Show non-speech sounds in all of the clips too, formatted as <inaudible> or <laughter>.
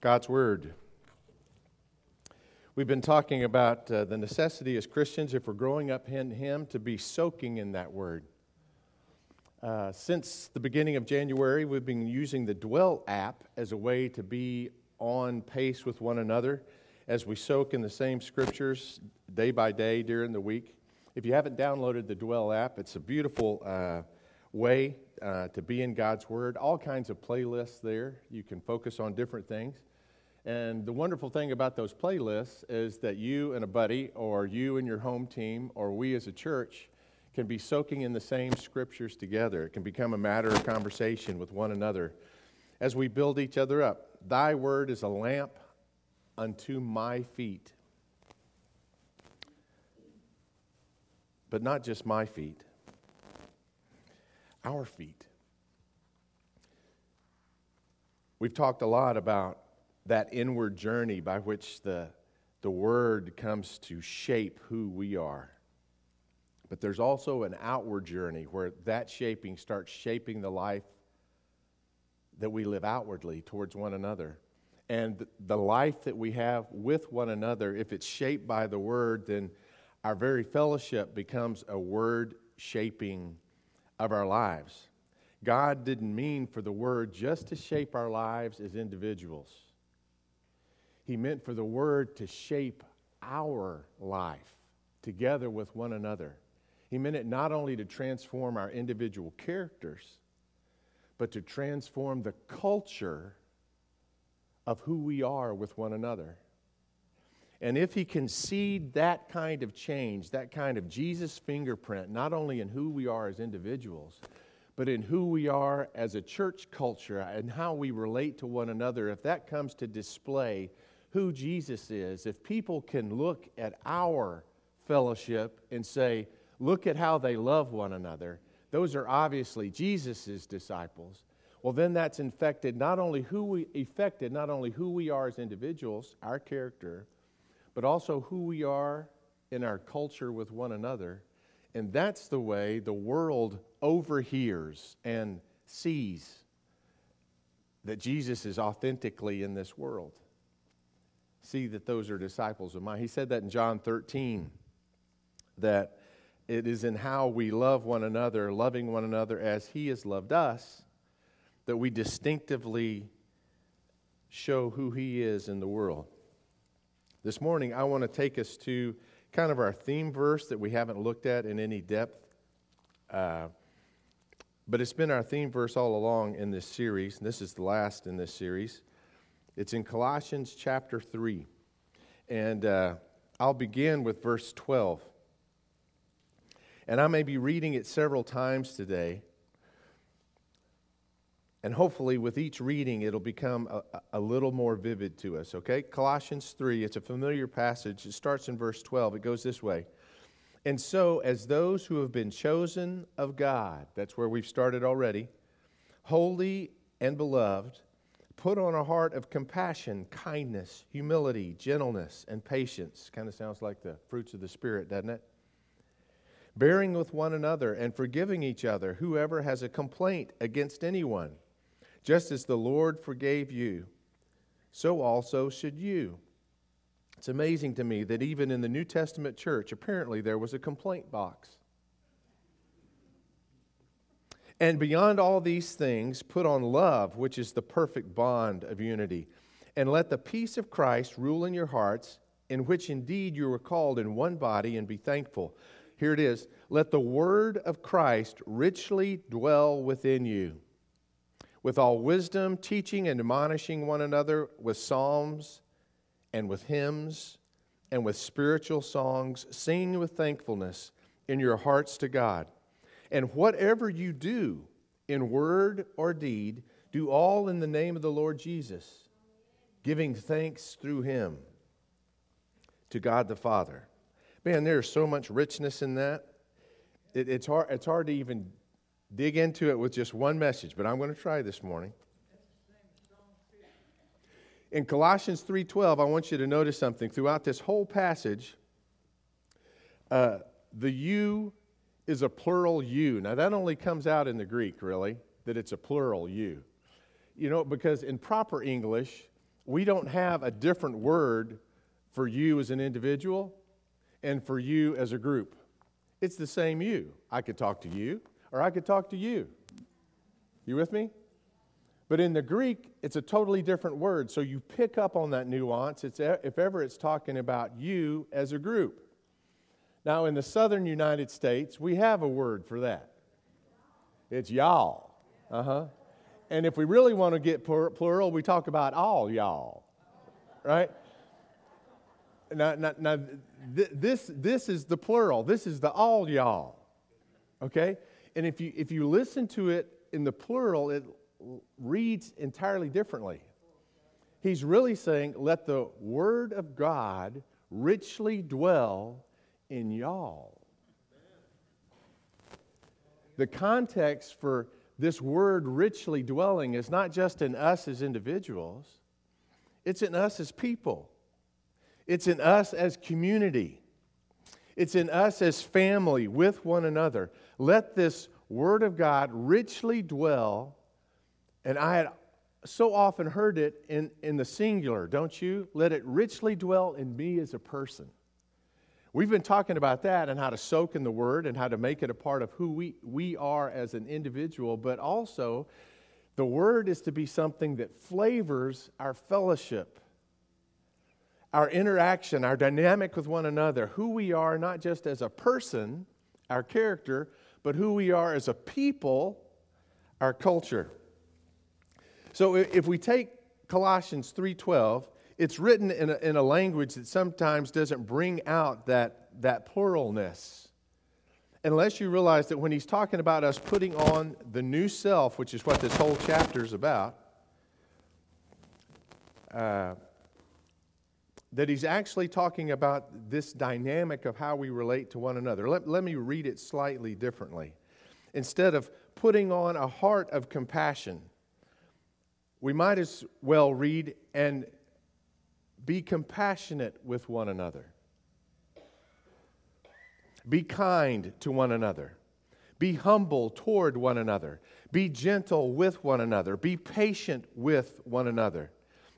God's Word. We've been talking about uh, the necessity as Christians, if we're growing up in Him, to be soaking in that Word. Uh, since the beginning of January, we've been using the Dwell app as a way to be on pace with one another as we soak in the same scriptures day by day during the week. If you haven't downloaded the Dwell app, it's a beautiful uh, way uh, to be in God's Word. All kinds of playlists there. You can focus on different things. And the wonderful thing about those playlists is that you and a buddy, or you and your home team, or we as a church can be soaking in the same scriptures together. It can become a matter of conversation with one another as we build each other up. Thy word is a lamp unto my feet. But not just my feet, our feet. We've talked a lot about that inward journey by which the, the Word comes to shape who we are. But there's also an outward journey where that shaping starts shaping the life that we live outwardly towards one another. And the life that we have with one another, if it's shaped by the Word, then our very fellowship becomes a Word shaping of our lives. God didn't mean for the Word just to shape our lives as individuals, He meant for the Word to shape our life together with one another. He meant it not only to transform our individual characters, but to transform the culture of who we are with one another. And if he can seed that kind of change, that kind of Jesus fingerprint, not only in who we are as individuals, but in who we are as a church culture and how we relate to one another, if that comes to display who Jesus is, if people can look at our fellowship and say, look at how they love one another, those are obviously Jesus' disciples. Well, then that's infected not only who we affected not only who we are as individuals, our character, but also who we are in our culture with one another. And that's the way the world overhears and sees that Jesus is authentically in this world. See that those are disciples of mine. He said that in John 13, that it is in how we love one another, loving one another as He has loved us, that we distinctively show who He is in the world. This morning, I want to take us to kind of our theme verse that we haven't looked at in any depth. Uh, but it's been our theme verse all along in this series, and this is the last in this series. It's in Colossians chapter 3. And uh, I'll begin with verse 12. And I may be reading it several times today. And hopefully, with each reading, it'll become a, a, little more vivid to us, okay? Colossians 3, it's a familiar passage. It starts in verse 12. It goes this way And so, as those who have been chosen of God, that's where we've started already, holy and beloved, put on a heart of compassion, kindness, humility, gentleness, and patience. Kind of sounds like the fruits of the Spirit, doesn't it? bearing with one another and forgiving each other, whoever has a complaint against anyone. Just as the Lord forgave you, so also should you. It's amazing to me that even in the New Testament church, apparently there was a complaint box. And beyond all these things, put on love, which is the perfect bond of unity. And let the peace of Christ rule in your hearts, in which indeed you were called in one body, and be thankful. Here it is Let the word of Christ richly dwell within you, with all wisdom, teaching and admonishing one another with psalms and with hymns and with spiritual songs, singing with thankfulness in your hearts to God. And whatever you do, in word or deed, do all in the name of the Lord Jesus, giving thanks through him to God the Father. Man, there's so much richness in that. It, it's, hard, it's hard to even dig into it with just one message, but I'm going to try this morning. In Colossians 3:12, I want you to notice something. Throughout this whole passage, uh, the you is a plural you. Now, that only comes out in the Greek, really, that it's a plural you. You know, because in proper English, we don't have a different word for you as an individual and for you as a group. It's the same you. I could talk to you, or I could talk to you. You with me? But in the Greek, it's a totally different word. So you pick up on that nuance it's, if ever it's talking about you as a group. Now, in the southern United States, we have a word for that it's y'all. Uh huh. And if we really want to get plural, we talk about all y'all, right? Now, now, now th- this, this is the plural. This is the all y'all, okay? And if you, if you listen to it in the plural, it reads entirely differently. He's really saying, let the word of God richly dwell in y'all. The context for this word richly dwelling is not just in us as individuals, it's in us as people, it's in us as community, it's in us as family with one another. Let this word of God richly dwell. And I had so often heard it in, in the singular, don't you? Let it richly dwell in me as a person. We've been talking about that and how to soak in the Word and how to make it a part of who we, we are as an individual, but also the Word is to be something that flavors our fellowship, our interaction, our dynamic with one another, who we are not just as a person, our character, but who we are as a people, our culture. So if we take Colossians 3:12 it's written in a, in a language that sometimes doesn't bring out that, that pluralness. Unless you realize that when he's talking about us putting on the new self, which is what this whole chapter is about, uh, that he's actually talking about this dynamic of how we relate to one another. Let, let me read it slightly differently. Instead of putting on a heart of compassion, we might as well read, and be compassionate with one another. Be kind to one another. Be humble toward one another. Be gentle with one another. Be patient with one another.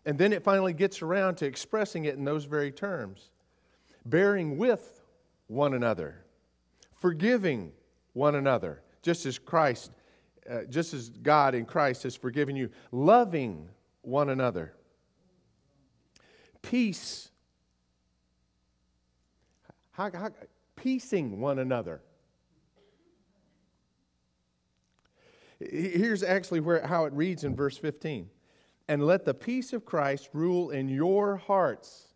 And then it finally gets around to expressing it in those very terms bearing with one another, forgiving one another, just as Christ, uh, just as God in Christ has forgiven you, loving one another peace. How, how, piecing one another. Here's actually where, how it reads in verse 15. And let the peace of Christ rule in your hearts.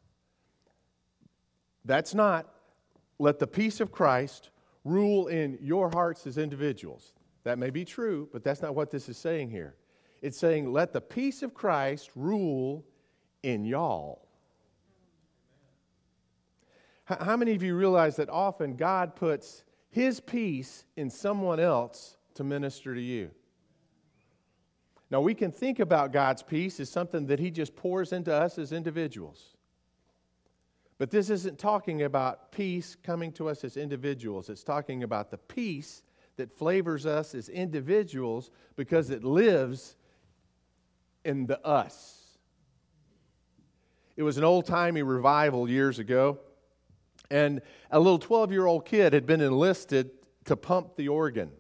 That's not, let the peace of Christ rule in your hearts as individuals. That may be true, but that's not what this is saying here. It's saying, let the peace of Christ rule in y'all. How many of you realize that often God puts His peace in someone else to minister to you? Now, we can think about God's peace as something that He just pours into us as individuals. But this isn't talking about peace coming to us as individuals. It's talking about the peace that flavors us as individuals because it lives in the us. It was an old timey revival years ago and a little 12 year old kid had been enlisted to pump the organ.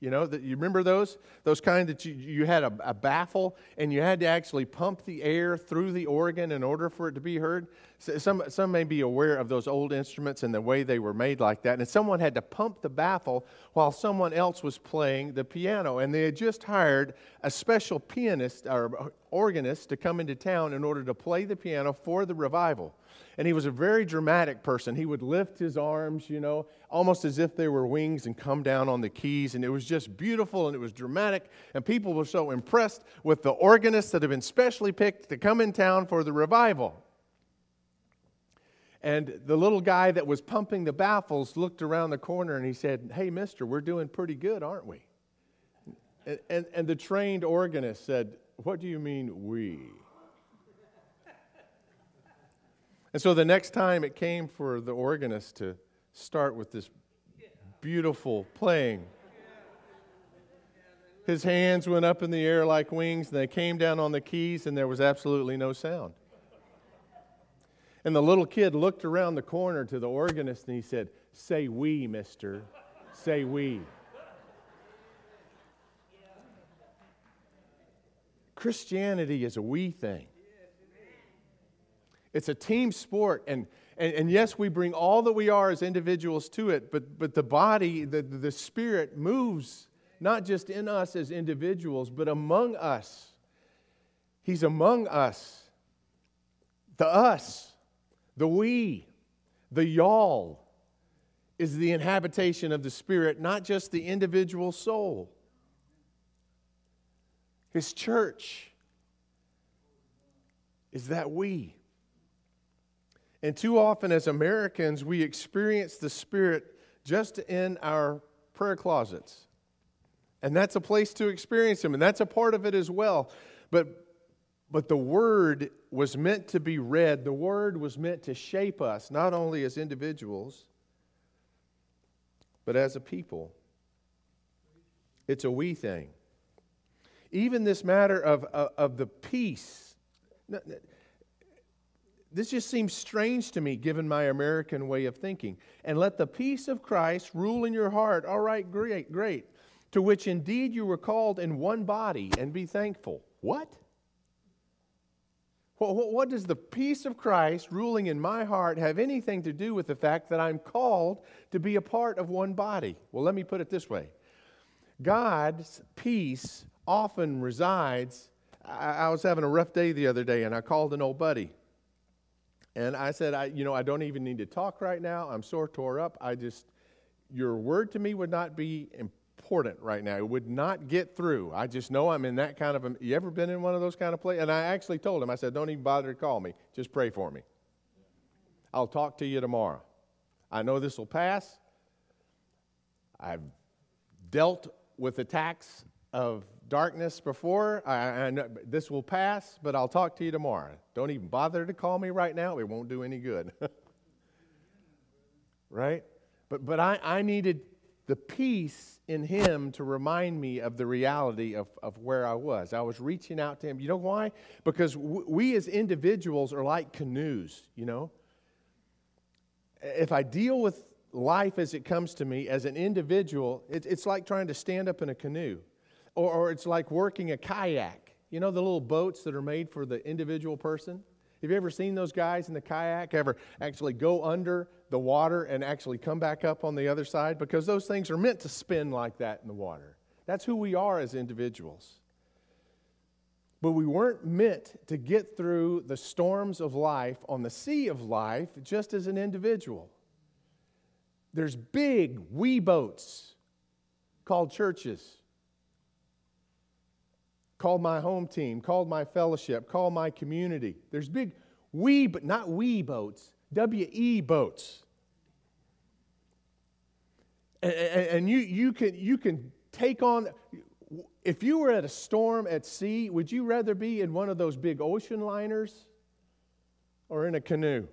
You know, that you remember those? Those kind that you, you had a, a, baffle and you had to actually pump the air through the organ in order for it to be heard. Some, some may be aware of those old instruments and the way they were made like that. And someone had to pump the baffle while someone else was playing the piano. And they had just hired a special pianist or uh, organist to come into town in order to play the piano for the revival. And he was a very dramatic person. He would lift his arms, you know, almost as if they were wings and come down on the keys. And it was just beautiful and it was dramatic. And people were so impressed with the organist that had been specially picked to come in town for the revival. And the little guy that was pumping the baffles looked around the corner and he said, Hey, mister, we're doing pretty good, aren't we? And, and, and the trained organist said, What do you mean, we? And so the next time it came for the organist to start with this beautiful playing, His hands went up in the air like wings, and they came down on the keys, and there was absolutely no sound. And the little kid looked around the corner to the organist and he said, Say we, mister. Say we. Christianity is a we thing. It's a team sport. And, and, and, yes, we bring all that we are as individuals to it, but, but the body, the, the spirit moves not just in us as individuals, but among us. He's among us. The us, the we, the y'all is the inhabitation of the spirit, not just the individual soul. His church is that we. And too often, as Americans, we experience the Spirit just in our prayer closets. And that's a place to experience Him, and that's a part of it as well. But, but the Word was meant to be read, the Word was meant to shape us, not only as individuals, but as a people. It's a we thing. Even this matter of, of, of the peace this just seems strange to me given my American way of thinking. And let the peace of Christ rule in your heart. All right, great, great. To which indeed you were called in one body, and be thankful. What? What does the peace of Christ ruling in my heart have anything to do with the fact that I'm called to be a part of one body? Well, let me put it this way God's peace often resides. I was having a rough day the other day, and I called an old buddy. And I said, I, you know, I don't even need to talk right now. I'm sore tore up. I just, your word to me would not be important right now. It would not get through. I just know I'm in that kind of a, you ever been in one of those kind of places? And I actually told him, I said, don't even bother to call me. Just pray for me. I'll talk to you tomorrow. I know this will pass. I've dealt with attacks of darkness before. Know, this will pass, but I'll talk to you tomorrow. Don't even bother to call me right now. It won't do any good. <laughs> right? But, but I, I needed the peace in him to remind me of the reality of, of where I was. I was reaching out to him. You know why? Because w- we as individuals are like canoes, you know? If I deal with life as it comes to me as an individual, it, it's like trying to stand up in a canoe. Or, or it's like working a kayak. You know the little boats that are made for the individual person? Have you ever seen those guys in the kayak ever actually go under the water and actually come back up on the other side? Because those things are meant to spin like that in the water. That's who we are as individuals. But we weren't meant to get through the storms of life on the sea of life just as an individual. There's big wee boats called churches called my home team, called my fellowship, called my community. There's big we, but not we boats, W E boats. And, and you, you, can, you can take on, if you were at a storm at sea, would you rather be in one of those big ocean liners or in a canoe?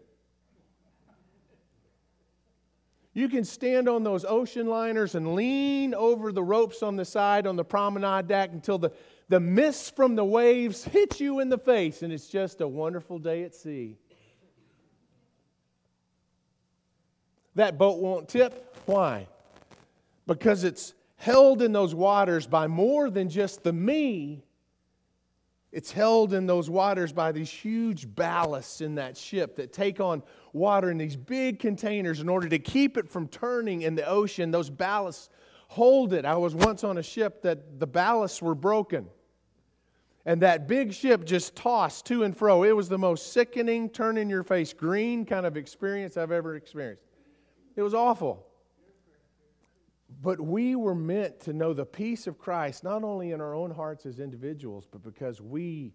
You can stand on those ocean liners and lean over the ropes on the side on the promenade deck until the, the mist from the waves hits you in the face, and it's just a wonderful day at sea. That boat won't tip. Why? Because it's held in those waters by more than just the me. It's held in those waters by these huge ballasts in that ship that take on water in these big containers in order to keep it from turning in the ocean. Those ballasts hold it. I was once on a ship that the ballasts were broken. And that big ship just tossed to and fro. It was the most sickening, turn in your face green kind of experience I've ever experienced. It was awful. But we were meant to know the peace of Christ, not only in our own hearts as individuals, but because we,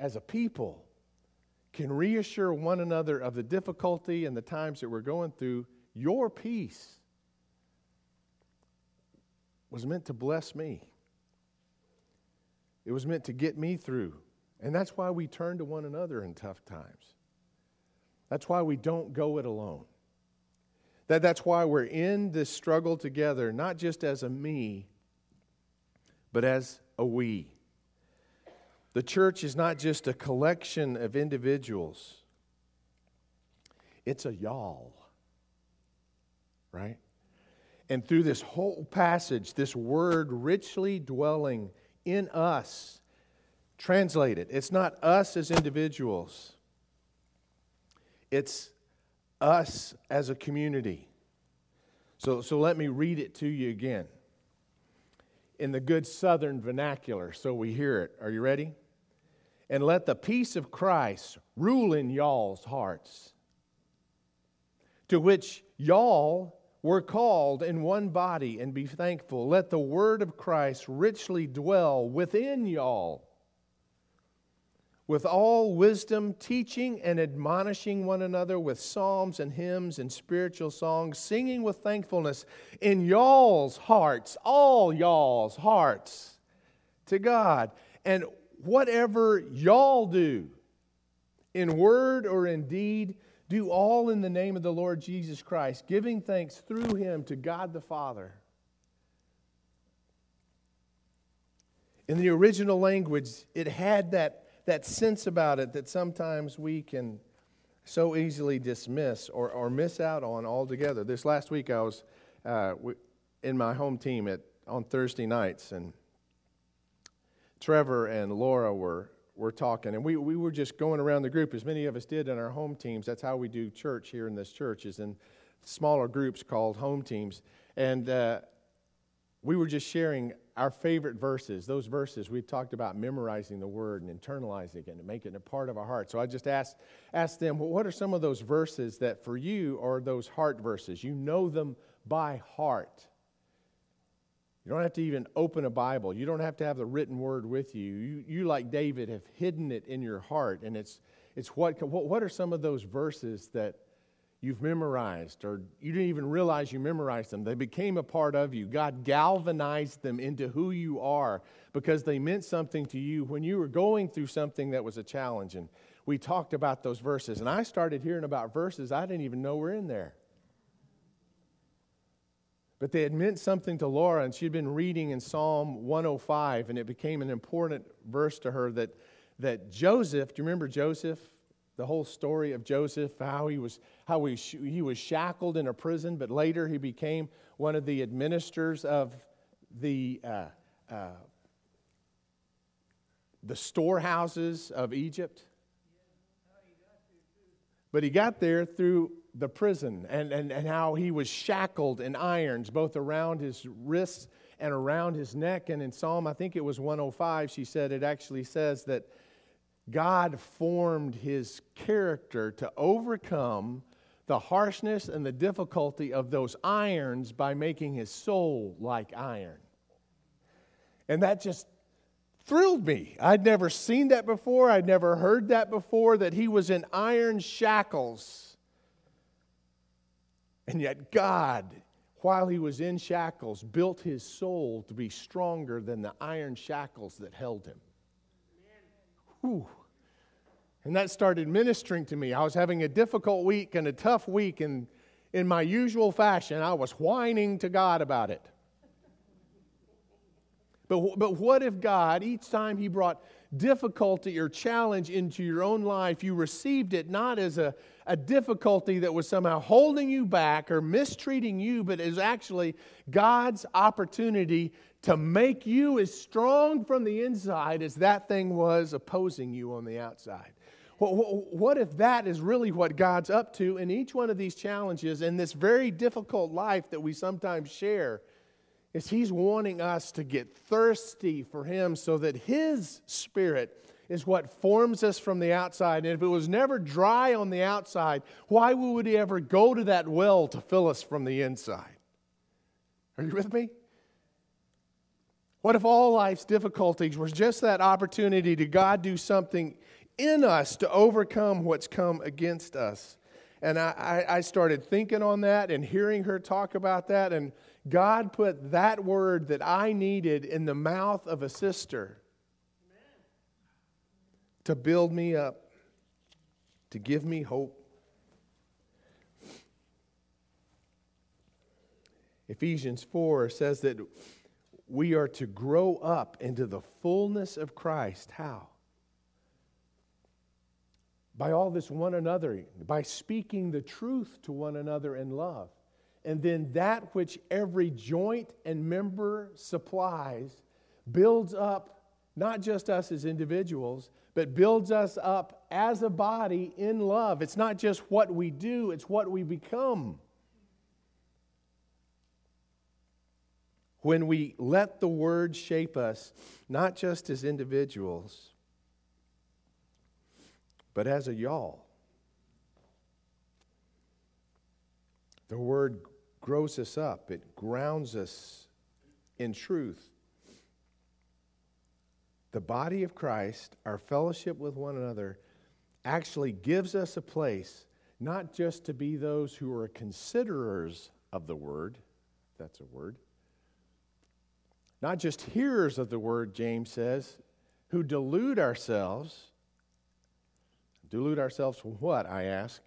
as a people, can reassure one another of the difficulty and the times that we're going through. Your peace was meant to bless me. It was meant to get me through. And that's why we turn to one another in tough times. That's why we don't go it alone. That, that's why we're in this struggle together, not just as a me, but as a we. The church is not just a collection of individuals, it's a y'all, right? And through this whole passage, this word richly dwelling in us, translate it. It's not us as individuals, it's us as a community. So, so let me read it to you again in the good southern vernacular so we hear it. Are you ready? And let the peace of Christ rule in y'all's hearts, to which y'all were called in one body, and be thankful. Let the word of Christ richly dwell within y'all with all wisdom, teaching and admonishing one another with psalms and hymns and spiritual songs, singing with thankfulness in y'all's hearts, all y'all's hearts to God. And whatever y'all do, in word or in deed, do all in the name of the Lord Jesus Christ, giving thanks through him to God the Father. In the original language, it had that that sense about it that sometimes we can so easily dismiss or, or miss out on altogether. This last week, I was uh, in my home team at, on Thursday nights, and Trevor and Laura were, were talking, and we, we were just going around the group, as many of us did in our home teams. That's how we do church here in this church, is in smaller groups called home teams. And uh, we were just sharing our favorite verses, those verses we talked about memorizing the word and internalizing it and making it a part of our heart. So I just asked, asked them, well, what are some of those verses that for you are those heart verses? You know them by heart. You don't have to even open a Bible. You don't have to have the written word with you. You, you like David, have hidden it in your heart. And it's, it's what, what, what are some of those verses that you've memorized, or you didn't even realize you memorized them. They became a part of you. God galvanized them into who you are because they meant something to you when you were going through something that was a challenge. And we talked about those verses. And I started hearing about verses I didn't even know were in there. But they had meant something to Laura, and she'd been reading in Psalm 105, and it became an important verse to her that, that Joseph, do you remember Joseph? the whole story of Joseph, how he was, how he, he was shackled in a prison, but later he became one of the administrators of the, uh, uh, the storehouses of Egypt. But he got there through the prison and, and, and how he was shackled in irons, both around his wrists and around his neck. And in Psalm, I think it was 105, she said, it actually says that God formed his character to overcome the harshness and the difficulty of those irons by making his soul like iron. And that just thrilled me. I'd never seen that before, I'd never heard that before, that he was in iron shackles. And yet, God, while he was in shackles, built his soul to be stronger than the iron shackles that held him. Whew. And that started ministering to me. I was having a difficult week and a tough week, and in my usual fashion, I was whining to God about it. But, but what if God, each time He brought difficulty or challenge into your own life, you received it not as a, a difficulty that was somehow holding you back or mistreating you, but is actually God's opportunity to make you as strong from the inside as that thing was opposing you on the outside? What if that is really what God's up to in each one of these challenges in this very difficult life that we sometimes share? Is He's wanting us to get thirsty for Him so that His Spirit is what forms us from the outside. And if it was never dry on the outside, why would He ever go to that well to fill us from the inside? Are you with me? What if all life's difficulties were just that opportunity to God do something in us to overcome what's come against us. And I, I, started thinking on that and hearing her talk about that. And God put that word that I needed in the mouth of a sister to build me up, to give me hope. Ephesians 4 says that we are to grow up into the fullness of Christ. How? By all this one another, by speaking the truth to one another in love. And then that which every joint and member supplies builds up not just us as individuals, but builds us up as a body in love. It's not just what we do, it's what we become. When we let the word shape us, not just as individuals, but as a y'all. The word grows us up, it grounds us in truth the body of Christ, our fellowship with one another, actually gives us a place not just to be those who are considerers of the word, that's a word, not just hearers of the word, James says, who delude ourselves. Delude ourselves from what, I ask?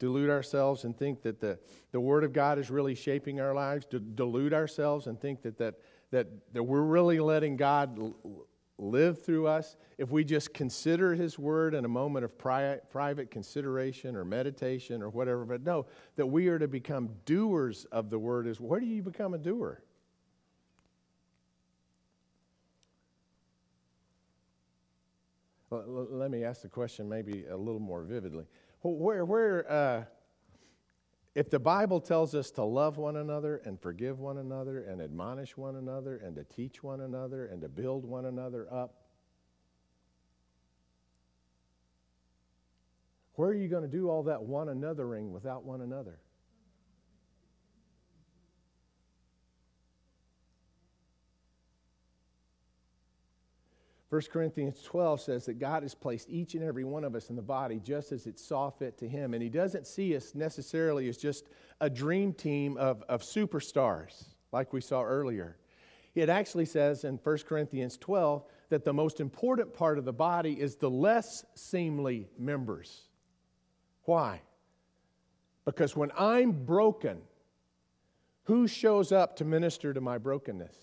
Delude ourselves and think that the, the Word of God is really shaping our lives? delude ourselves and think that, that, that, that we're really letting God live through us, if we just consider His Word in a moment of pri- private consideration or meditation or whatever, but no, that we are to become doers of the Word. Is where do you become a doer? Well, let me ask the question maybe a little more vividly. Where, where, uh, if the Bible tells us to love one another and forgive one another and admonish one another and to teach one another and to build one another up, where are you going to do all that one anothering without one another? 1 Corinthians 12 says that God has placed each and every one of us in the body just as it saw fit to Him. And He doesn't see us necessarily as just a dream team of, of superstars like we saw earlier. It actually says in 1 Corinthians 12 that the most important part of the body is the less seemly members. Why? Because when I'm broken, who shows up to minister to my brokenness?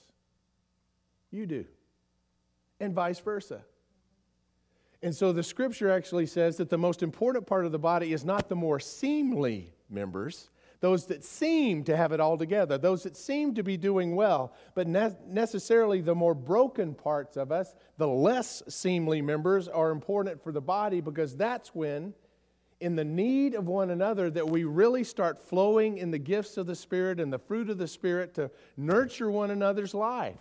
You do and vice versa. And so the scripture actually says that the most important part of the body is not the more seemly members, those that seem to have it all together, those that seem to be doing well, but ne- necessarily the more broken parts of us, the less seemly members, are important for the body because that's when, in the need of one another, that we really start flowing in the gifts of the Spirit and the fruit of the Spirit to nurture one another's life.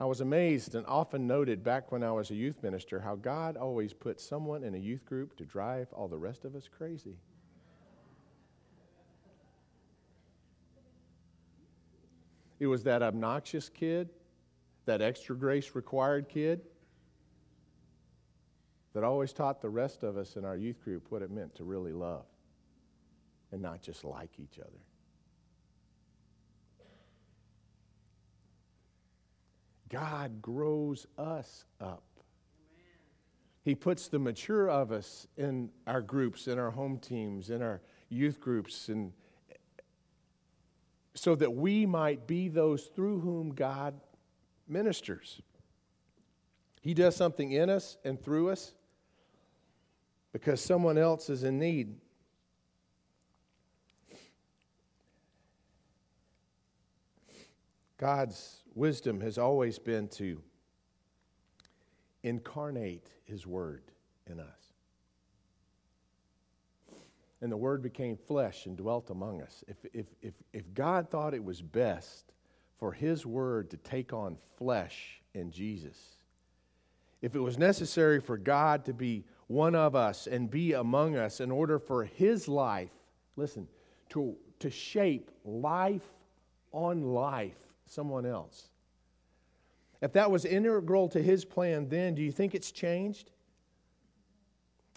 I was amazed and often noted back when I was a youth minister how God always put someone in a youth group to drive all the rest of us crazy. It was that obnoxious kid, that extra grace required kid, that always taught the rest of us in our youth group what it meant to really love and not just like each other. God grows us up. He puts the mature of us in our groups, in our home teams, in our youth groups, and so that we might be those through whom God ministers. He does something in us and through us because someone else is in need. God's wisdom has always been to incarnate His Word in us. And the Word became flesh and dwelt among us. If, if, if, if God thought it was best for His Word to take on flesh in Jesus, if it was necessary for God to be one of us and be among us in order for His life, listen, to, to shape life on life someone else. If that was integral to his plan then, do you think it's changed?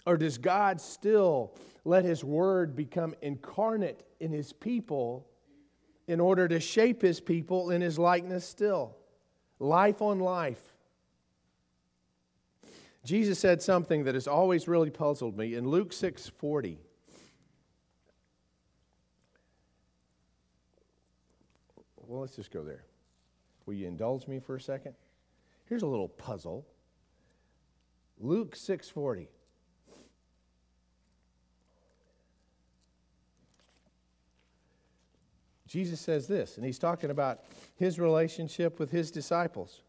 Or does God still let his word become incarnate in his people in order to shape his people in his likeness still? Life on life. Jesus said something that has always really puzzled me in Luke 6 40. Well, let's just go there. Will you indulge me for a second? Here's a little puzzle. Luke 6:40. Jesus says this, and he's talking about his relationship with his disciples.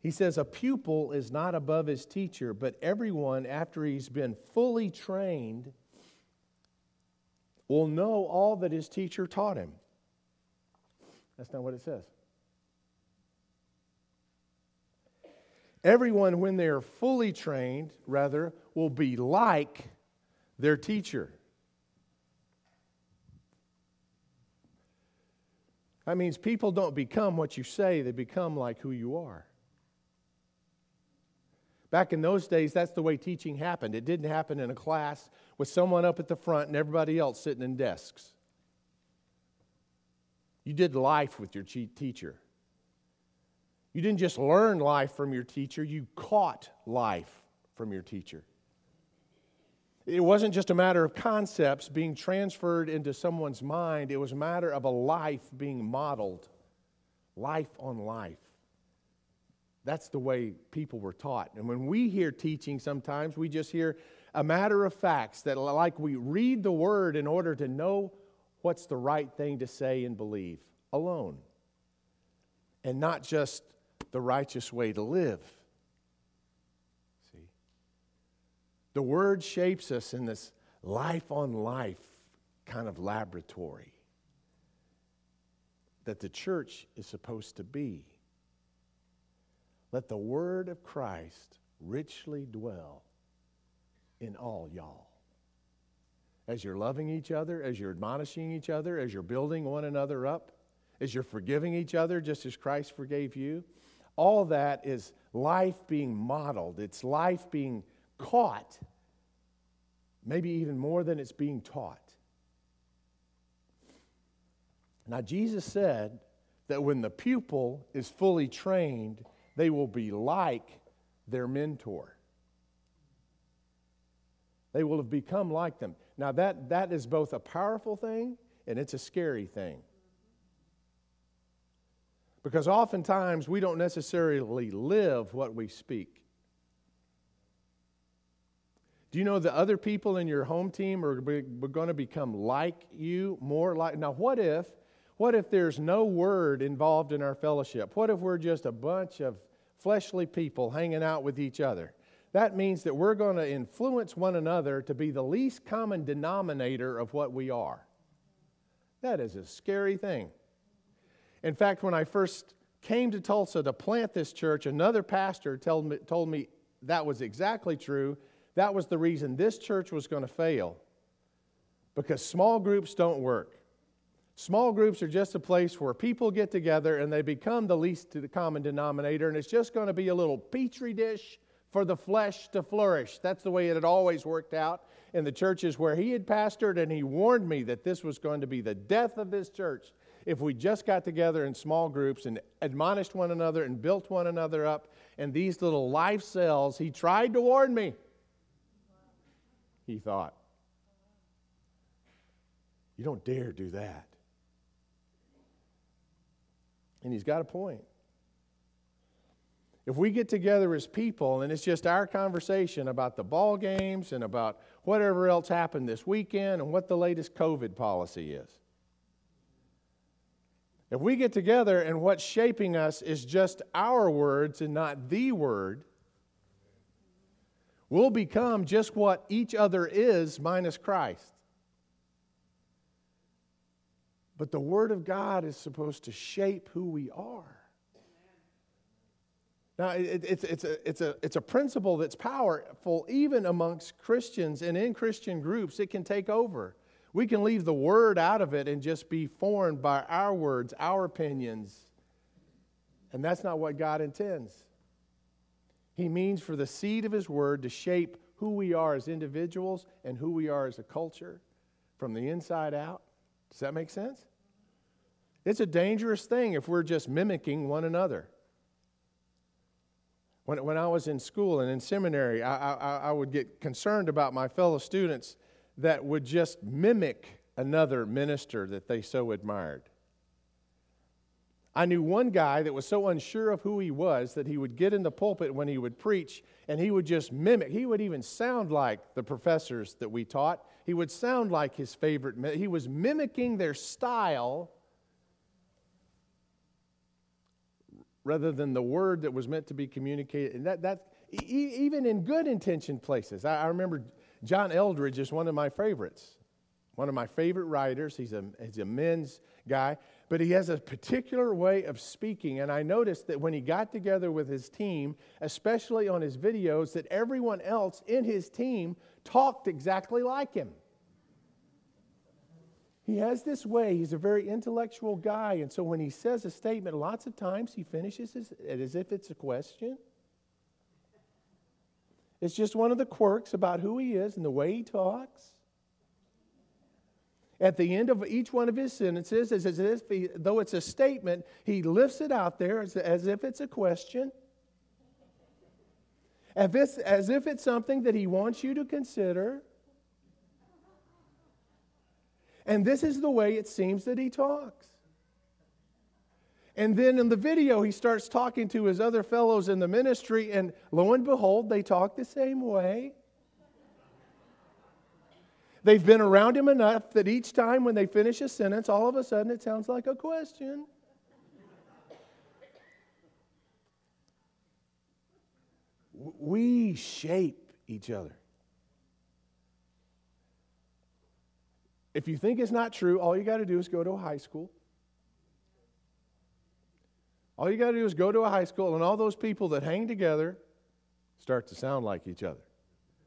He says, A pupil is not above his teacher, but everyone, after he's been fully trained, will know all that his teacher taught him. That's not what it says. Everyone, when they are fully trained, rather, will be like their teacher. That means people don't become what you say, they become like who you are. Back in those days, that's the way teaching happened. It didn't happen in a class with someone up at the front and everybody else sitting in desks. You did life with your teacher. You didn't just learn life from your teacher, you caught life from your teacher. It wasn't just a matter of concepts being transferred into someone's mind, it was a matter of a life being modeled, life on life. That's the way people were taught. And when we hear teaching, sometimes we just hear a matter of facts that, like, we read the word in order to know what's the right thing to say and believe alone, and not just the righteous way to live. See? The Word shapes us in this life on life kind of laboratory that the church is supposed to be. Let the Word of Christ richly dwell in all y'all. As you're loving each other, as you're admonishing each other, as you're building one another up, as you're forgiving each other just as Christ forgave you, all that is life being modeled. It's life being caught, maybe even more than it's being taught. Now, Jesus said that when the pupil is fully trained, they will be like their mentor. They will have become like them. Now, that, that is both a powerful thing and it's a scary thing. Because oftentimes we don't necessarily live what we speak. Do you know that other people in your home team are going to become like you, more like? Now, what if, what if there's no word involved in our fellowship? What if we're just a bunch of fleshly people hanging out with each other? That means that we're going to influence one another to be the least common denominator of what we are. That is a scary thing. In fact, when I first came to Tulsa to plant this church, another pastor told me, told me that was exactly true that was the reason this church was going to fail because small groups don't work. Small groups are just a place where people get together and they become the least to the common denominator, and it's just going to be a little petri dish for the flesh to flourish. That's the way it had always worked out in the churches where he had pastored, and he warned me that this was going to be the death of this church if we just got together in small groups and admonished one another and built one another up. And these little life cells, he tried to warn me he thought. You don't dare do that. And he's got a point. If we get together as people and it's just our conversation about the ball games and about whatever else happened this weekend and what the latest COVID policy is. If we get together and what's shaping us is just our words and not the word, We'll become just what each other is minus Christ. But the Word of God is supposed to shape who we are. Now, it, it's, it's, a, it's, a, it's a principle that's powerful even amongst Christians and in Christian groups. It can take over. We can leave the Word out of it and just be formed by our words, our opinions. And that's not what God intends. He means for the seed of His Word to shape who we are as individuals and who we are as a culture from the inside out. Does that make sense? It's a dangerous thing if we're just mimicking one another. When, when I was in school and in seminary, I, I, I would get concerned about my fellow students that would just mimic another minister that they so admired. I knew one guy that was so unsure of who he was that he would get in the pulpit when he would preach and he would just mimic. He would even sound like the professors that we taught. He would sound like his favorite. He was mimicking their style rather than the word that was meant to be communicated. And that, that even in good intentioned places. I, I remember John Eldredge is one of my favorites, one of my favorite writers. He's a, he's a men's guy, but he has a particular way of speaking. And I noticed that when he got together with his team, especially on his videos, that everyone else in his team talked exactly like him. He has this way, he's a very intellectual guy. And so when he says a statement, lots of times he finishes it as if it's a question. It's just one of the quirks about who he is and the way he talks. At the end of each one of his sentences, as if he, though it's a statement, he lifts it out there as, as if it's a question, as if, it's something that he wants you to consider. And this is the way it seems that he talks. And then in the video, he starts talking to his other fellows in the ministry, and lo and behold, they talk the same way. They've been around him enough that each time when they finish a sentence, all of a sudden it sounds like a question. We shape each other. If you think it's not true, all you got to do is go to a high school. All you got to do is go to a high school, and all those people that hang together start to sound like each other.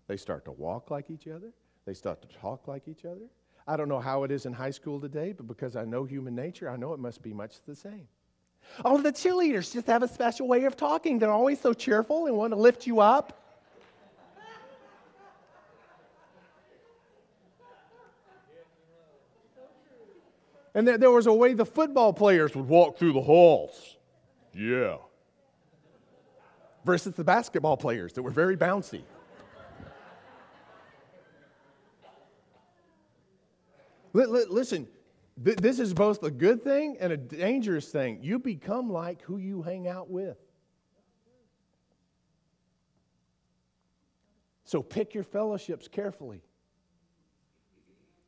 They start to walk like each other. They start to talk like each other. I don't know how it is in high school today, but because I know human nature, I know it must be much the same. Oh, the cheerleaders just have a special way of talking. They're always so cheerful and want to lift you up. And there, there was a way the football players would walk through the halls. Yeah. Versus the basketball players that were very bouncy. Listen, this is both a good thing and a dangerous thing. You become like who you hang out with. So pick your fellowships carefully.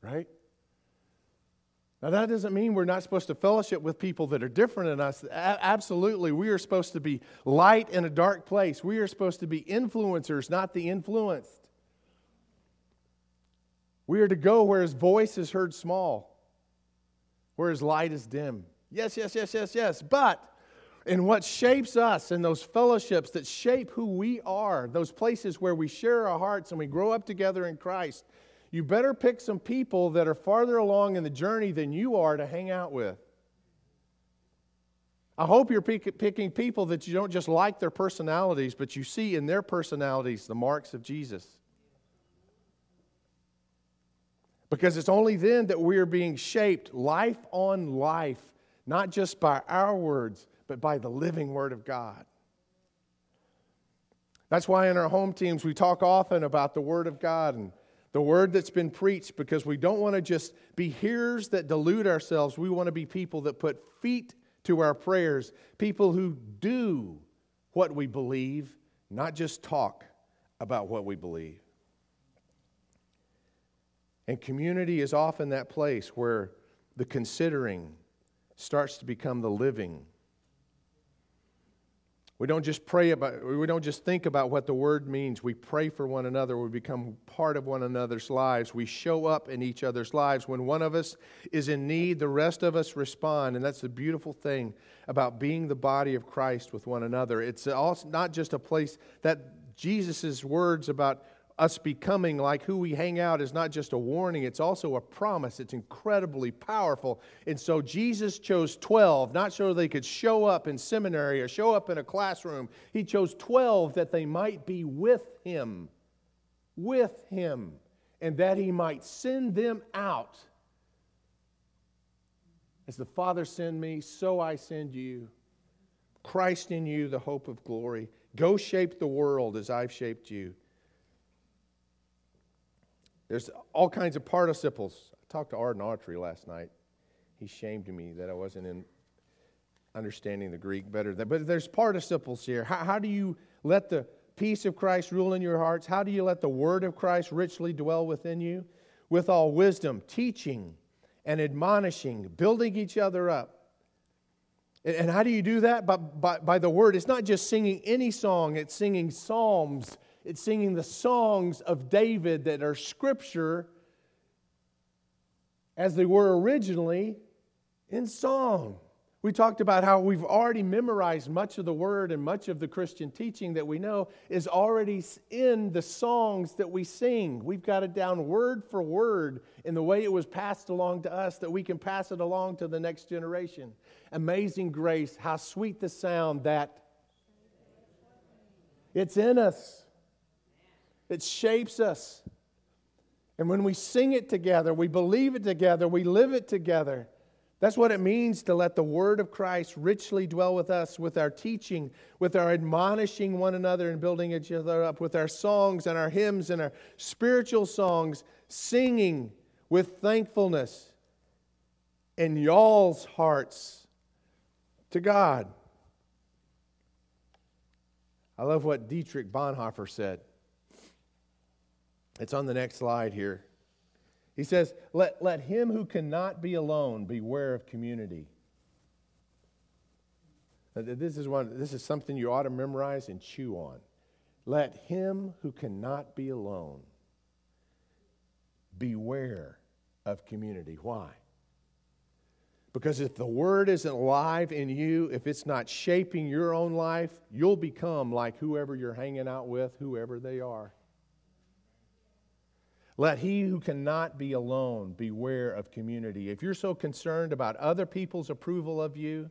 Right? Now, that doesn't mean we're not supposed to fellowship with people that are different than us. A- absolutely. We are supposed to be light in a dark place. We are supposed to be influencers, not the influenced. We are to go where his voice is heard small, where his light is dim. Yes, yes, yes, yes, yes. But in what shapes us and those fellowships that shape who we are, those places where we share our hearts and we grow up together in Christ, you better pick some people that are farther along in the journey than you are to hang out with. I hope you're picking people that you don't just like their personalities, but you see in their personalities the marks of Jesus. Because it's only then that we are being shaped life on life, not just by our words, but by the living Word of God. That's why in our home teams we talk often about the Word of God and the word that's been preached because we don't want to just be hearers that delude ourselves. We want to be people that put feet to our prayers, people who do what we believe, not just talk about what we believe. And community is often that place where the considering starts to become the living. We don't just pray about, we don't just think about what the word means. We pray for one another. We become part of one another's lives. We show up in each other's lives. When one of us is in need, the rest of us respond. And that's the beautiful thing about being the body of Christ with one another. It's also not just a place that Jesus' words about us becoming like who we hang out is not just a warning, it's also a promise. It's incredibly powerful. And so Jesus chose 12, not so they could show up in seminary or show up in a classroom. He chose 12 that they might be with him, with him, and that he might send them out. As the Father sent me, so I send you. Christ in you, the hope of glory. Go shape the world as I've shaped you. There's all kinds of participles. I talked to Arden Autry last night. He shamed me that I wasn't in understanding the Greek better. But there's participles here. How, how do you let the peace of Christ rule in your hearts? How do you let the word of Christ richly dwell within you? With all wisdom, teaching and admonishing, building each other up. And how do you do that? By, by, by, the word. It's not just singing any song, it's singing psalms. It's singing the songs of David that are scripture as they were originally in song. We talked about how we've already memorized much of the word and much of the Christian teaching that we know is already in the songs that we sing. We've got it down word for word in the way it was passed along to us that we can pass it along to the next generation. Amazing grace, how sweet the sound that it's in us, it shapes us. And when we sing it together, we believe it together, we live it together. That's what it means to let the word of Christ richly dwell with us, with our teaching, with our admonishing one another and building each other up, with our songs and our hymns and our spiritual songs, singing with thankfulness in y'all's hearts to God. I love what Dietrich Bonhoeffer said. It's on the next slide here. He says, let, let him who cannot be alone beware of community. This is, one, this is something you ought to memorize and chew on. Let him who cannot be alone beware of community. Why? Because if the word isn't alive in you, if it's not shaping your own life, you'll become like whoever you're hanging out with, whoever they are. Let he who cannot be alone beware of community. If you're so concerned about other people's approval of you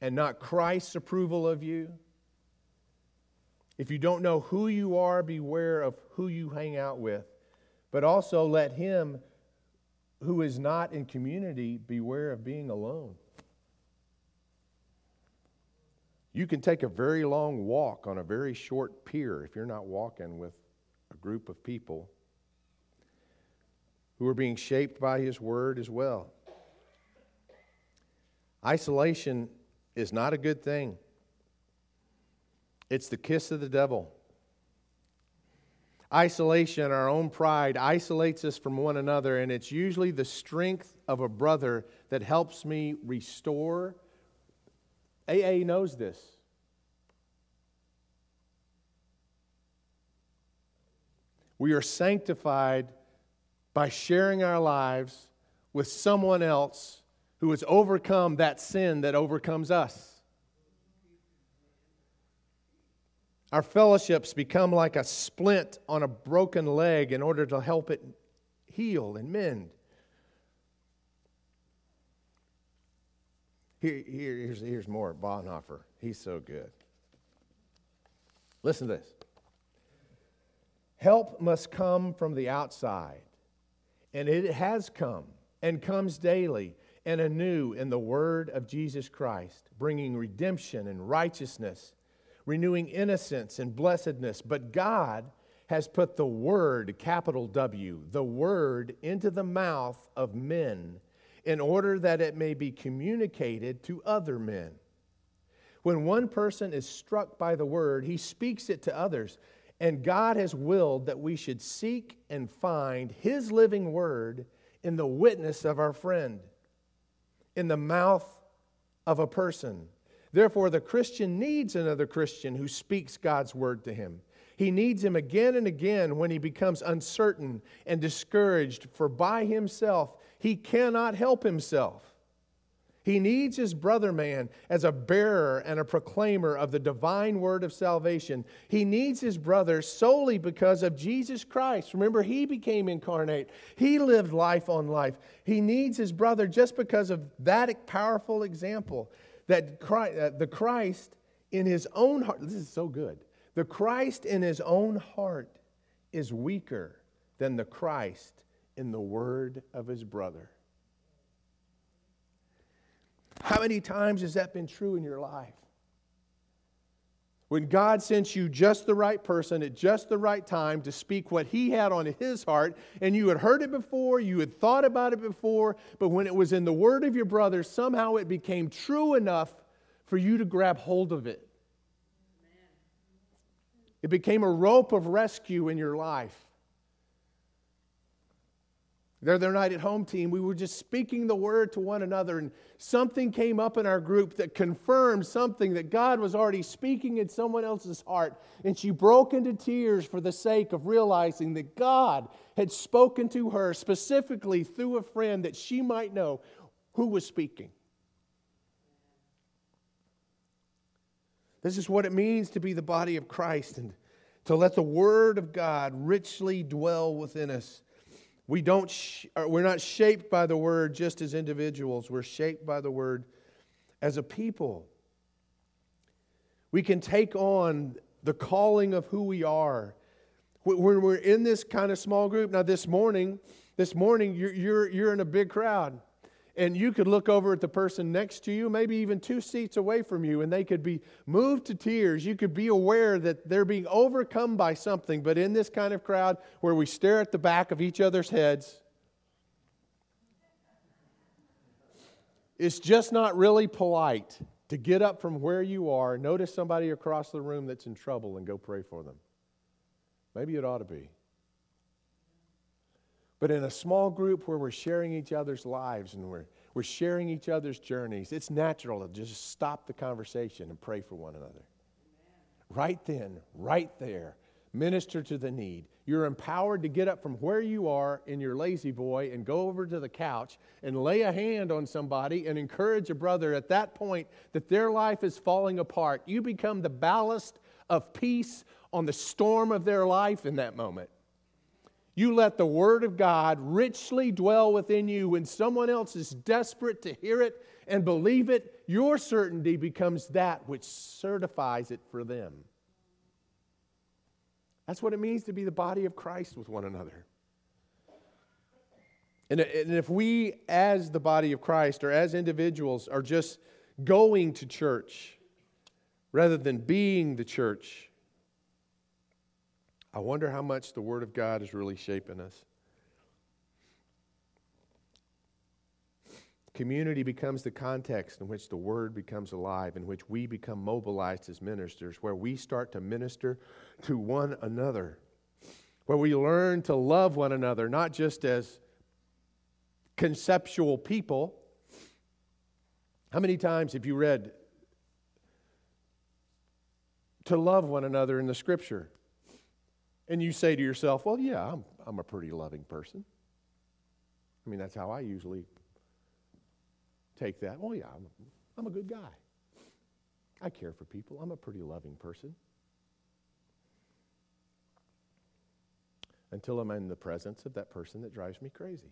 and not Christ's approval of you, if you don't know who you are, beware of who you hang out with. But also let him who is not in community beware of being alone. You can take a very long walk on a very short pier if you're not walking with a group of people who are being shaped by His Word as well. Isolation is not a good thing, it's the kiss of the devil. Isolation, our own pride, isolates us from one another, and it's usually the strength of a brother that helps me restore. AA knows this. We are sanctified by sharing our lives with someone else who has overcome that sin that overcomes us. Our fellowships become like a splint on a broken leg in order to help it heal and mend. Here, here, here's, here's more Bonhoeffer. He's so good. Listen to this. Help must come from the outside. And it has come and comes daily and anew in the word of Jesus Christ, bringing redemption and righteousness, renewing innocence and blessedness. But God has put the word, capital W, the word into the mouth of men in order that it may be communicated to other men. When one person is struck by the word, he speaks it to others. And God has willed that we should seek and find His living word in the witness of our friend, in the mouth of a person. Therefore, the Christian needs another Christian who speaks God's word to him. He needs him again and again when he becomes uncertain and discouraged, for by himself he cannot help himself. He needs his brother man as a bearer and a proclaimer of the divine word of salvation. He needs his brother solely because of Jesus Christ. Remember, he became incarnate, he lived life on life. He needs his brother just because of that powerful example that Christ, uh, the Christ in his own heart, this is so good. The Christ in his own heart is weaker than the Christ in the word of his brother. How many times has that been true in your life? when God sent you just the right person at just the right time to speak what He had on His heart, and you had heard it before, you had thought about it before, but when it was in the word of your brother, somehow it became true enough for you to grab hold of it. It became a rope of rescue in your life. The their night at home team, we were just speaking the word to one another, and something came up in our group that confirmed something that God was already speaking in someone else's heart. And she broke into tears for the sake of realizing that God had spoken to her specifically through a friend that she might know who was speaking. This is what it means to be the body of Christ and to let the Word of God richly dwell within us. We don't sh- we're not shaped by the word just as individuals, we're shaped by the word as a people. We can take on the calling of who we are. When we're in this kind of small group, now this morning, this morning you're, you're, you're in a big crowd and you could look over at the person next to you, maybe even two seats away from you, and they could be moved to tears. You could be aware that they're being overcome by something. But in this kind of crowd where we stare at the back of each other's heads, it's just not really polite to get up from where you are, notice somebody across the room that's in trouble, and go pray for them. Maybe it ought to be. But in a small group where we're sharing each other's lives and we're, we're sharing each other's journeys, it's natural to just stop the conversation and pray for one another. Right then, right there, minister to the need. You're empowered to get up from where you are in your lazy boy and go over to the couch and lay a hand on somebody and encourage a brother at that point that their life is falling apart. You become the ballast of peace on the storm of their life in that moment. You let the Word of God richly dwell within you when someone else is desperate to hear it and believe it. Your certainty becomes that which certifies it for them. That's what it means to be the body of Christ with one another. And, if we, as the body of Christ or as individuals, are just going to church rather than being the church, I wonder how much the Word of God is really shaping us. Community becomes the context in which the Word becomes alive, in which we become mobilized as ministers, where we start to minister to one another, where we learn to love one another, not just as conceptual people. How many times have you read to love one another in the Scripture? And you say to yourself, well, yeah, I'm, I'm a pretty loving person. I mean, that's how I usually take that. Oh, yeah, I'm, I'm a good guy. I care for people. I'm a pretty loving person. Until I'm in the presence of that person that drives me crazy.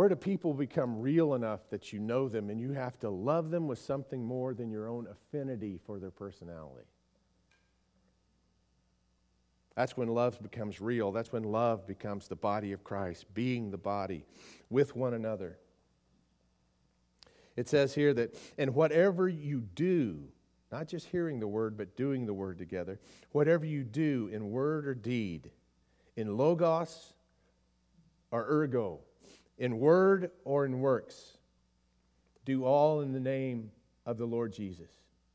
Where do people become real enough that you know them and you have to love them with something more than your own affinity for their personality? That's when love becomes real. That's when love becomes the body of Christ, being the body with one another. It says here that, and whatever you do, not just hearing the word, but doing the word together, whatever you do in word or deed, in logos or ergo, in word or in works. Do all in the name of the Lord Jesus.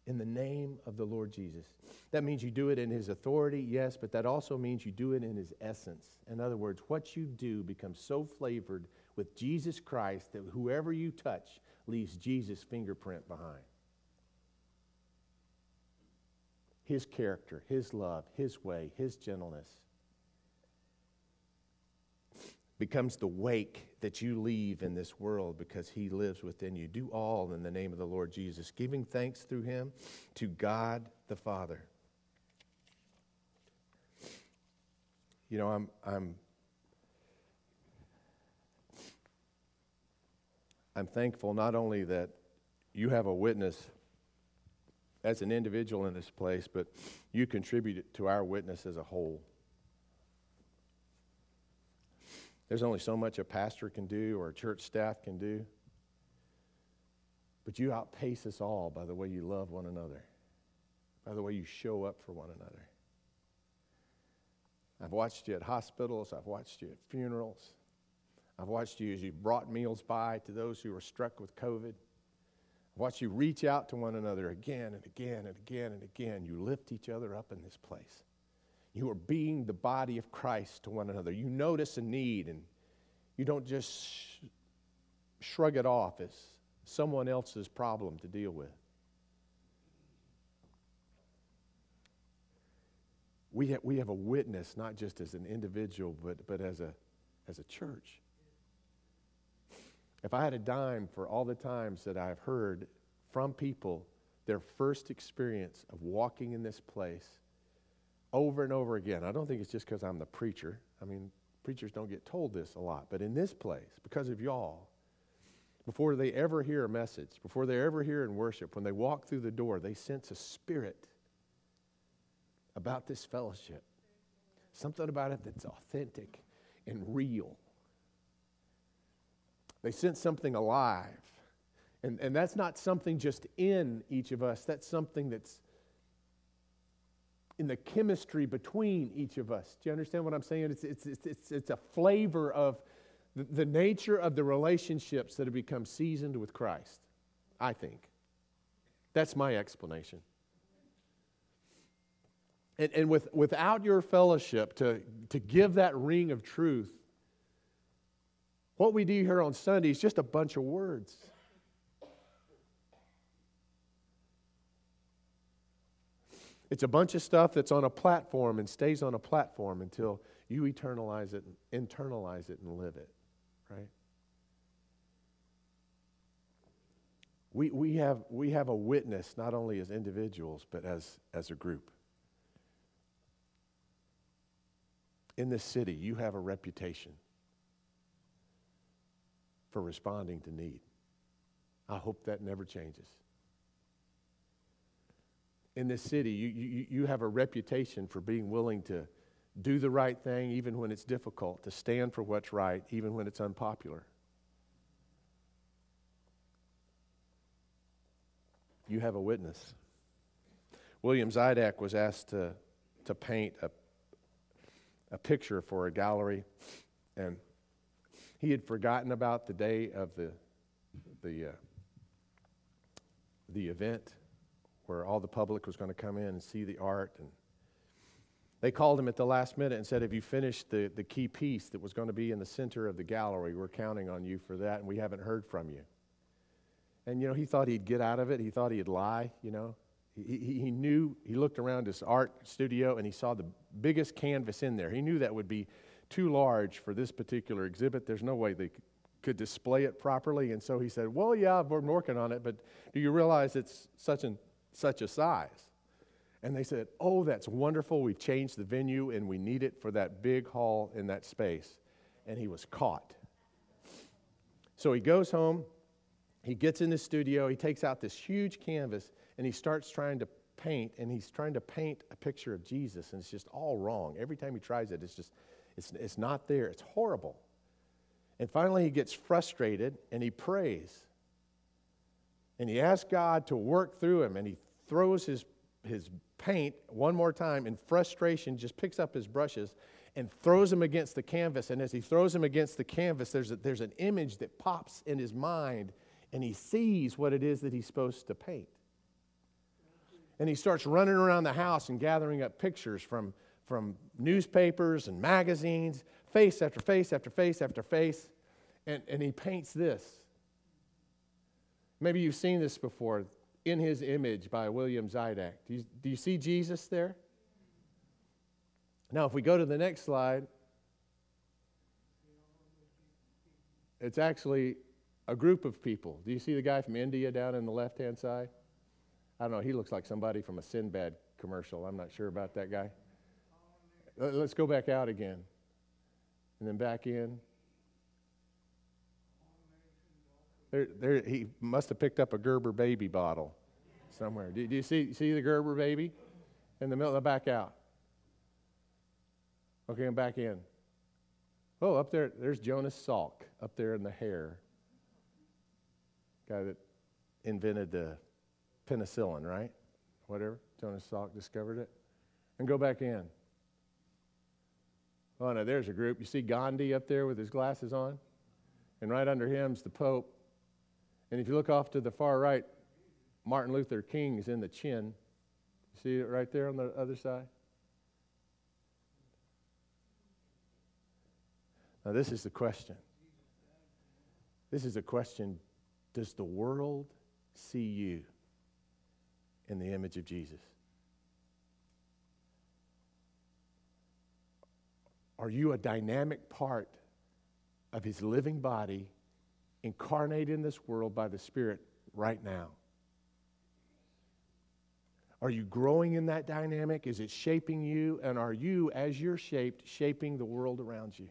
In the name of the Lord Jesus. That means you do it in his authority, yes, but that also means you do it in his essence. In other words, what you do becomes so flavored with Jesus Christ that whoever you touch leaves Jesus' fingerprint behind. His character, his love, his way, his gentleness becomes the wake that you leave in this world because he lives within you. Do all in the name of the Lord Jesus, giving thanks through him to God the Father. You know, I'm, I'm, I'm thankful not only that you have a witness as an individual in this place, but you contribute to our witness as a whole. There's only so much a pastor can do or a church staff can do. But you outpace us all by the way you love one another, by the way you show up for one another. I've watched you at hospitals, I've watched you at funerals, I've watched you as you brought meals by to those who were struck with COVID. I've watched you reach out to one another again and again and again and again. You lift each other up in this place. You are being the body of Christ to one another. You notice a need and you don't just sh- shrug it off as someone else's problem to deal with. We, ha- we have a witness, not just as an individual, but, but as, a, as a church. If I had a dime for all the times that I've heard from people their first experience of walking in this place over and over again, I don't think it's just because I'm the preacher. I mean, preachers don't get told this a lot, but in this place, because of y'all, before they ever hear a message, before they ever hear in worship, when they walk through the door, they sense a spirit about this fellowship. Something about it that's authentic and real. They sense something alive. And, and that's not something just in each of us, that's something that's in the chemistry between each of us. Do you understand what I'm saying? It's, it's, it's, it's, it's a flavor of the, the nature of the relationships that have become seasoned with Christ, I think. That's my explanation. And, and with, without your fellowship to, to give that ring of truth, what we do here on Sunday is just a bunch of words. It's a bunch of stuff that's on a platform and stays on a platform until you eternalize it, internalize it, and live it, right? We, we, have, we have a witness not only as individuals, but as, as a group. In this city, you have a reputation for responding to need. I hope that never changes. In this city, you, you, you have a reputation for being willing to do the right thing even when it's difficult, to stand for what's right even when it's unpopular. You have a witness. William Zdinak was asked to, to paint a, a picture for a gallery, and he had forgotten about the day of the, the, uh, the event where all the public was going to come in and see the art. And they called him at the last minute and said, Have you finished the, the key piece that was going to be in the center of the gallery? We're counting on you for that, and we haven't heard from you. And, you know, he thought he'd get out of it. He thought he'd lie, you know. He, he, knew, he looked around his art studio and he saw the biggest canvas in there. He knew that would be too large for this particular exhibit. There's no way they could display it properly. And so he said, Well, yeah, I've been working on it, but do you realize it's such and such a size? And they said, Oh, that's wonderful. We've changed the venue and we need it for that big hall in that space. And he was caught. So he goes home, he gets in the studio, he takes out this huge canvas, and he starts trying to paint, and he's trying to paint a picture of Jesus, and it's just all wrong. Every time he tries it, it's just, it's, it's not there. It's horrible. And finally, he gets frustrated and he prays. And he asks God to work through him, and he throws his, his paint one more time in frustration, just picks up his brushes and throws them against the canvas. And as he throws them against the canvas, there's, a, there's an image that pops in his mind, and he sees what it is that he's supposed to paint. And he starts running around the house and gathering up pictures from, from newspapers and magazines, face after face after face after face, and, and he paints this. Maybe you've seen this before in his image by William Zdinak. Do you, do you see Jesus there? Now, if we go to the next slide, it's actually a group of people. Do you see the guy from India down in the left hand side? I don't know, he looks like somebody from a Sinbad commercial. I'm not sure about that guy. Let's go back out again and then back in. There, there, he must have picked up a Gerber baby bottle somewhere. Do, do you see, see the Gerber baby in the middle? Back out. Okay, and back in. Oh, up there, there's Jonas Salk up there in the hair. Guy that invented the penicillin, right? Whatever. Jonas Salk discovered it. And go back in. Oh, no, there's a group. You see Gandhi up there with his glasses on? And right under him's the Pope. And if you look off to the far right, Martin Luther King is in the chin. See it right there on the other side? Now, this is the question. This is a question Does the world see you in the image of Jesus? Are you a dynamic part of his living body incarnated in this world by the Spirit right now? Are you growing in that dynamic? Is it shaping you? And are you, as you're shaped, shaping the world around you?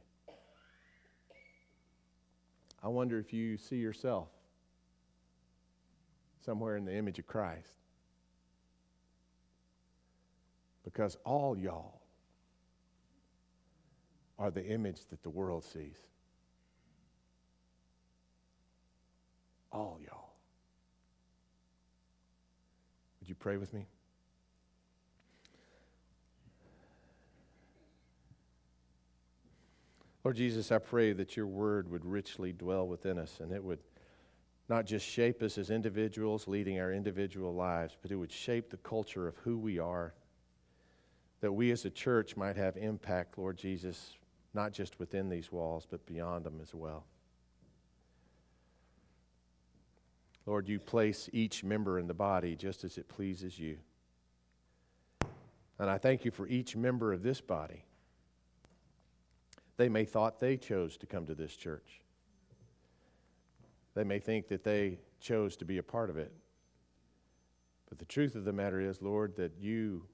I wonder if you see yourself somewhere in the image of Christ. Because all y'all are the image that the world sees. All y'all. Would you pray with me? Lord Jesus, I pray that your word would richly dwell within us and it would not just shape us as individuals leading our individual lives, but it would shape the culture of who we are. That we as a church might have impact, Lord Jesus, not just within these walls, but beyond them as well. Lord, you place each member in the body just as it pleases you. And I thank you for each member of this body. They may thought they chose to come to this church. They may think that they chose to be a part of it. But the truth of the matter is, Lord, that you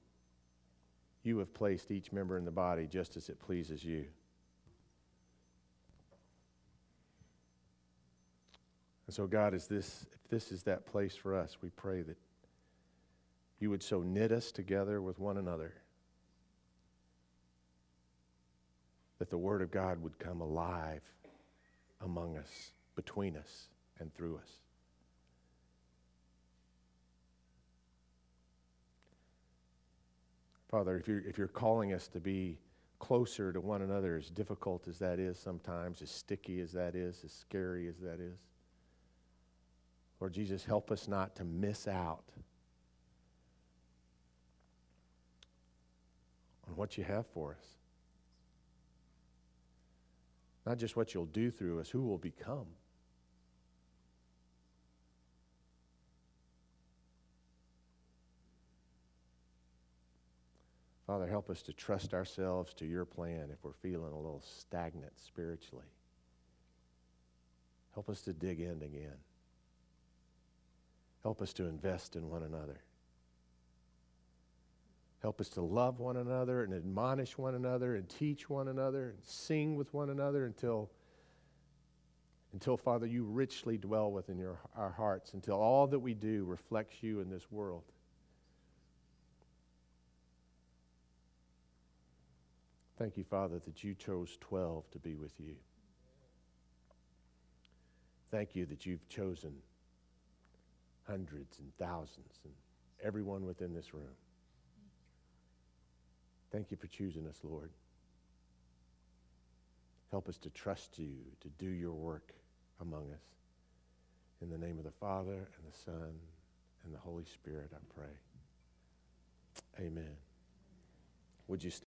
you have placed each member in the body just as it pleases you. And so, God, is this, if this is that place for us, we pray that you would so knit us together with one another that the Word of God would come alive among us, between us, and through us. Father, if you're, if you're calling us to be closer to one another, as difficult as that is sometimes, as sticky as that is, as scary as that is, Lord Jesus, help us not to miss out on what you have for us. Not just what you'll do through us, who will become. Father, help us to trust ourselves to your plan if we're feeling a little stagnant spiritually. Help us to dig in again. Help us to invest in one another. Help us to love one another and admonish one another and teach one another and sing with one another until, until Father, you richly dwell within your, our hearts, until all that we do reflects you in this world. Thank you, Father, that you chose 12 to be with you. Thank you that you've chosen hundreds and thousands and everyone within this room. Thank you for choosing us, Lord. Help us to trust you, to do your work among us. In the name of the Father, and the Son, and the Holy Spirit, I pray. Amen. Would you